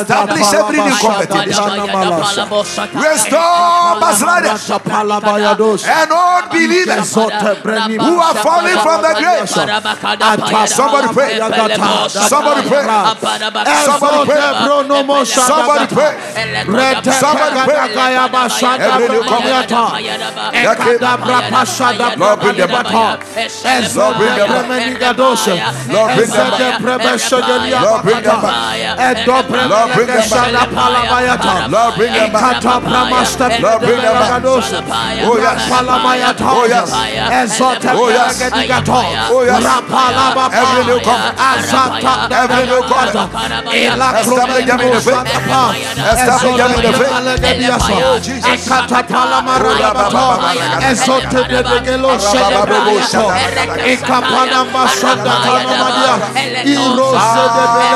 Establish every new competence. Restore backsliders and all believers who are falling from the grave. Somebody pray. Somebody pray. Somebody pray. Somebody pray. Somebody pray. Every new competence. Lord, bring them back. Lord, bring them back. Lord, bring them back. Lord, bring them back. Lord, bring them back. Lord, bring them back. Lord, bring them back. Lord, bring them back. Oh, yes. Oh, yes. Oh, yes. Oh, yes. Every new. Every new. Establish them in the faith. Establish them in the faith.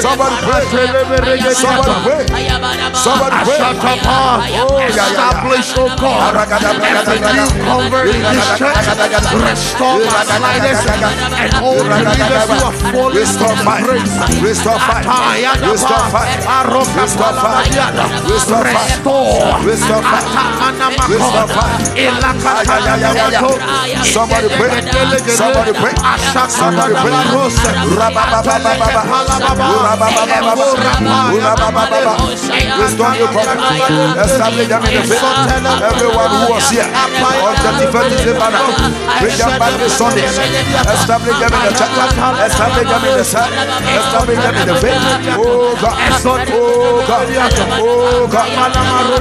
Somebody pray. Somebody pray. Somebody pray. Oh, Establish, oh God, every new convert in this church. Restore my sliders and all believers who are falling Restore fight. Restore fight. Restore fight. Restore fight. Restore fight. Restore fight. Restore fight. Somebody pray. Somebody pray. Somebody pray. Your prophet. Establish them in the faith. Everyone who was here on 31st December, bring them back this Sunday. Establish them in the church. Establish them in the church. Establish them in the faith. Oh God. Oh God. Oh God.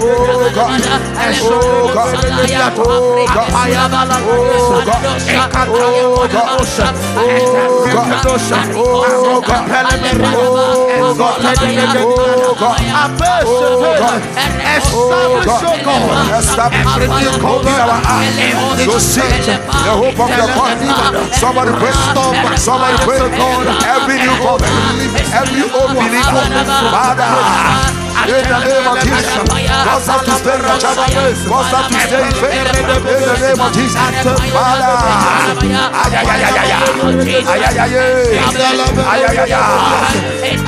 Oh God. Oh God. Oh God. Oh God. Oh God. Oh God. Oh God. God. Oh God. Oh God. Establish, oh God, Establish. Open our eyes to see the hope of your God. Somebody pray. Somebody pray. Every new comer, every old believer, Father, in the name of Jesus, cause us to stay in the church, cause us to stay in faith. In the name of Jesus, Father. Ay, ay, ay, ay, ay, ay. Ay, ay, eh. ay, ay. Ay, ay, ay, ay.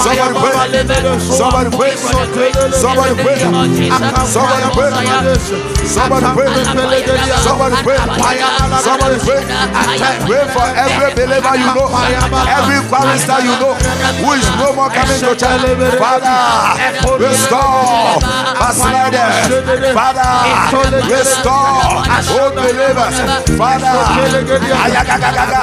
Somebody pray. Somebody pray. Somebody pray. Somebody pray. Somebody pray. Somebody pray. Somebody pray. Pray for every believer you know, every chorister you know, who is no more coming to church. Father, restore backsliders. Father, restore old believers. Father, ayagagaga.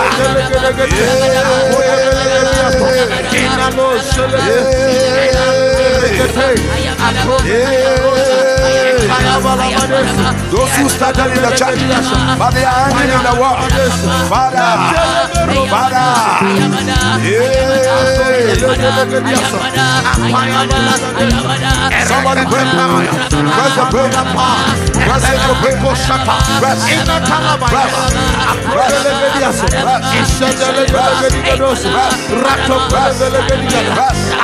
Those who started in the church, but they are hanging in the world. Father, Father, Somebody bring fire. Press the the power. Press. Press in the calabas. Press. Press the medias. Press. The medias. Press. The medias. Press.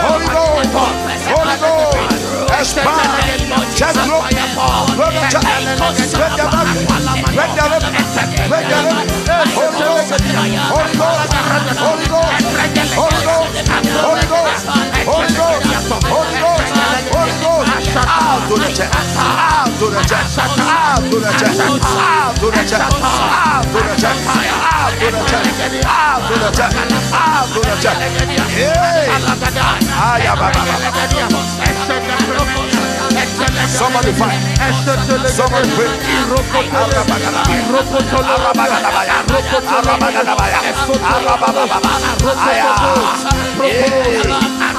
Holy Ghost. Holy Ghost. Expand. Check look. Look at check. Spread the rock. Spread the rock. Spread the rock. Holy Ghost. Holy Ghost. Holy Ghost. Holy Ghost. Holy Ghost. Holy Ghost. Holy Ghost. Holy Ghost. Adonece, adonece, adonece, adonece, adonece, adonece, adonece, adonece. Somebody fight. Somebody pray. Arabagada. Arabagada. Arabagada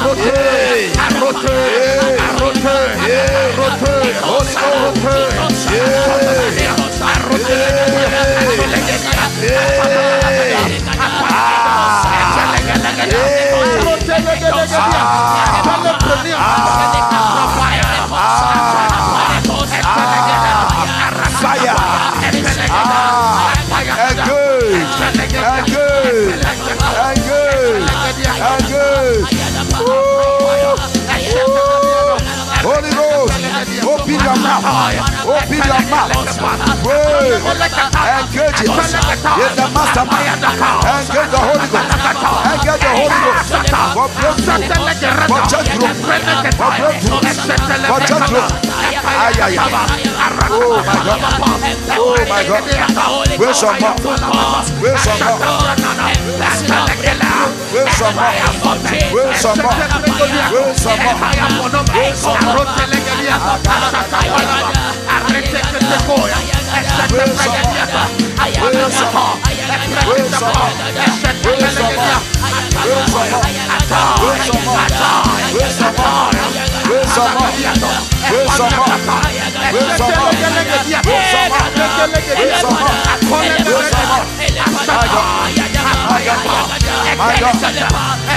arroté, arroté, Fire! Ah, good! Ah, good! Open your mouth, your mouth, pray, engage it, in the mastermind, engage the Holy Ghost, engage the Holy Ghost, for breakthrough, for group, for breakthrough, for group, ay, ay, ay, oh my God, oh my God, where's some more, where's will some more, will some more, will some more, will some more. I got fire. My God.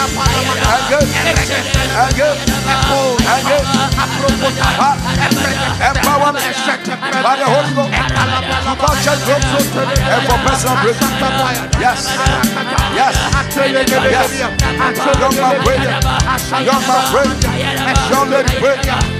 And good. Ah, Empowerment by the Holy Ghost. For church breakthrough and for personal breakthrough. Yes. Yes. Yes. Young man pray. Young man pray. Young lady pray.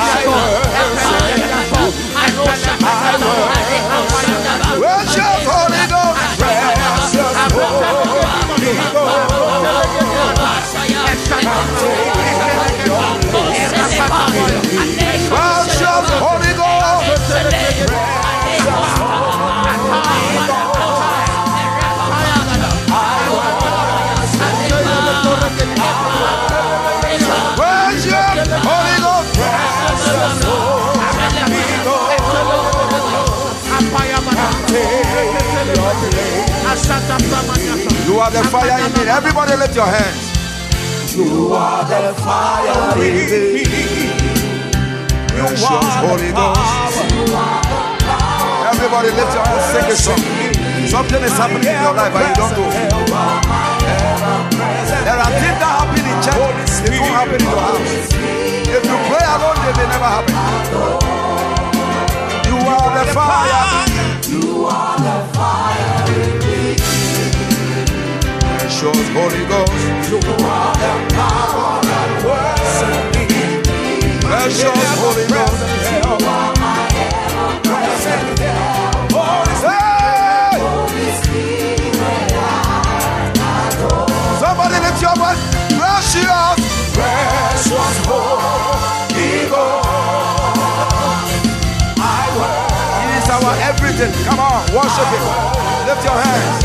fire Worship, worship, worship, are the fire in me. Everybody lift your hands. You are the fire in me. Precious Holy Ghost. Everybody lift your hands, sing a song. Something is happening in your life and you don't know. There are things that happen in church, they don't happen in your house. If you pray alone, they may never happen. You are the fire. You are the Precious Holy Ghost. You are the power that works in me. Precious Holy Ghost. Come on, worship Him. Lift your hands.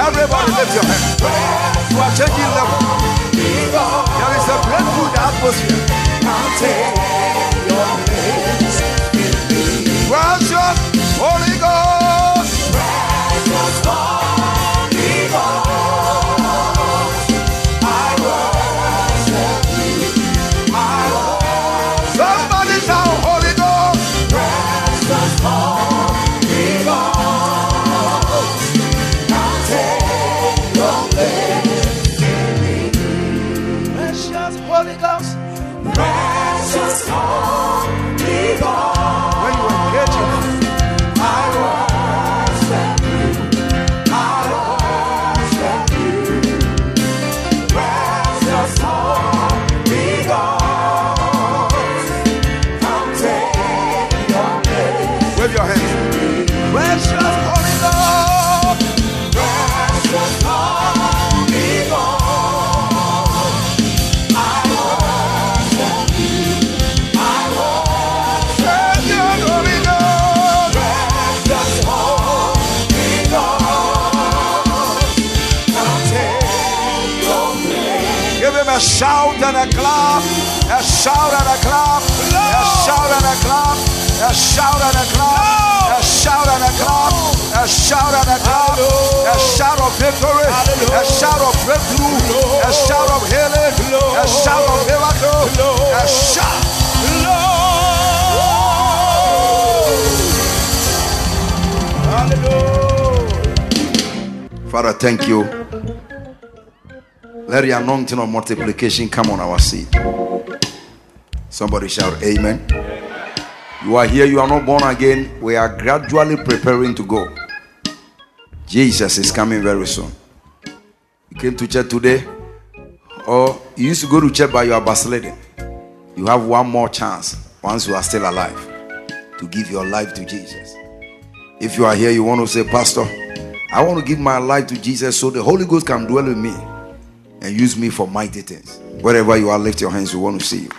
Everybody lift your hands. You are changing level. Shout and a clap. A shout and a clap. A shout and a clap. A shout of victory. A shout of breakthrough. A shout of healing. A shout of miracle. A shout. Father, thank you. Let the anointing of multiplication come on our seed. Somebody shout, Amen. You are here, you are not born again. We are gradually preparing to go. Jesus is coming very soon. You came to church today, or you used to go to church but you are backsliding. You have one more chance once you are still alive to give your life to Jesus. If you are here, you want to say, Pastor, I want to give my life to Jesus so the Holy Ghost can dwell in me and use me for mighty things. Wherever you are, lift your hands. We want to see you.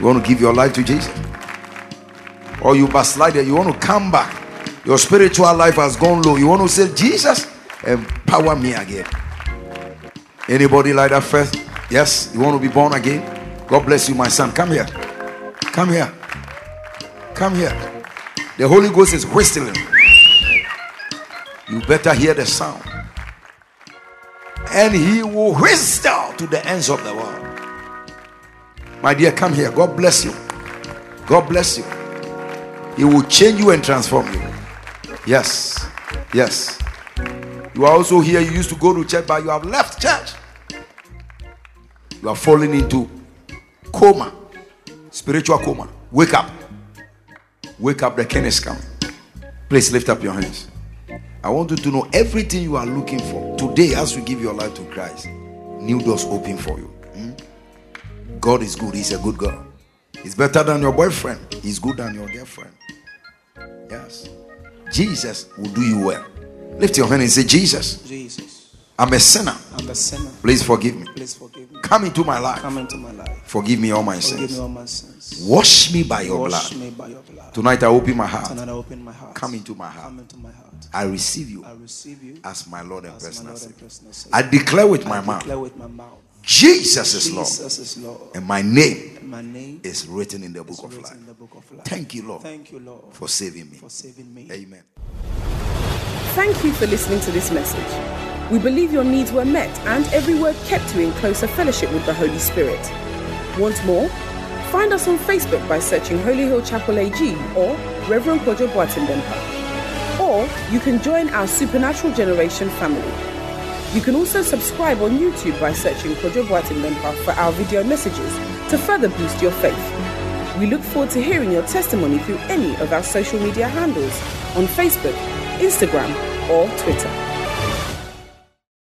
You want to give your life to Jesus? Or you backslided, you want to come back. Your spiritual life has gone low. You want to say, Jesus, empower me again. Anybody like that first? Yes, you want to be born again? God bless you, my son. Come here. Come here. Come here. The Holy Ghost is whistling. You better hear the sound. And he will whistle to the ends of the world. My dear, come here. God bless you. God bless you. He will change you and transform you. Yes. Yes. You are also here. You used to go to church, but you have left church. You are falling into coma, spiritual coma. Wake up. Wake up. The king is coming. Please lift up your hands. I want you to know everything you are looking for today as you give your life to Christ. New doors open for you. Hmm? God is good. He's a good God. He's better than your boyfriend. He's good than your girlfriend. Yes. Jesus will do you well. Lift your hand and say, Jesus, Jesus, I'm a sinner. I'm a sinner. Please forgive me. Please forgive me. Come into my life. Come into my life. Forgive me all my Forgive me sins. all my sins. Wash me by your Wash blood. me by your blood. Tonight I open my heart. Tonight I open my heart. Come into my heart. Come into my heart. I receive you I receive you as my Lord and personal Savior. I declare with my I mouth, declare with my mouth. Jesus is Lord, Jesus is Lord. and my name And my name is written in the book is of written life. in the book of life. Thank you, Lord, Thank you, Lord, for saving me. for saving me. Amen. Thank you for listening to this message. We believe your needs were met and every word kept you in closer fellowship with the Holy Spirit. Want more? Find us on Facebook by searching Holy Hill Chapel AG or Reverend Kojo Boatendempa. Or you can join our Supernatural Generation family. You can also subscribe on YouTube by searching Kojo Boatendempa for our video messages to further boost your faith. We look forward to hearing your testimony through any of our social media handles on Facebook, Instagram, or Twitter.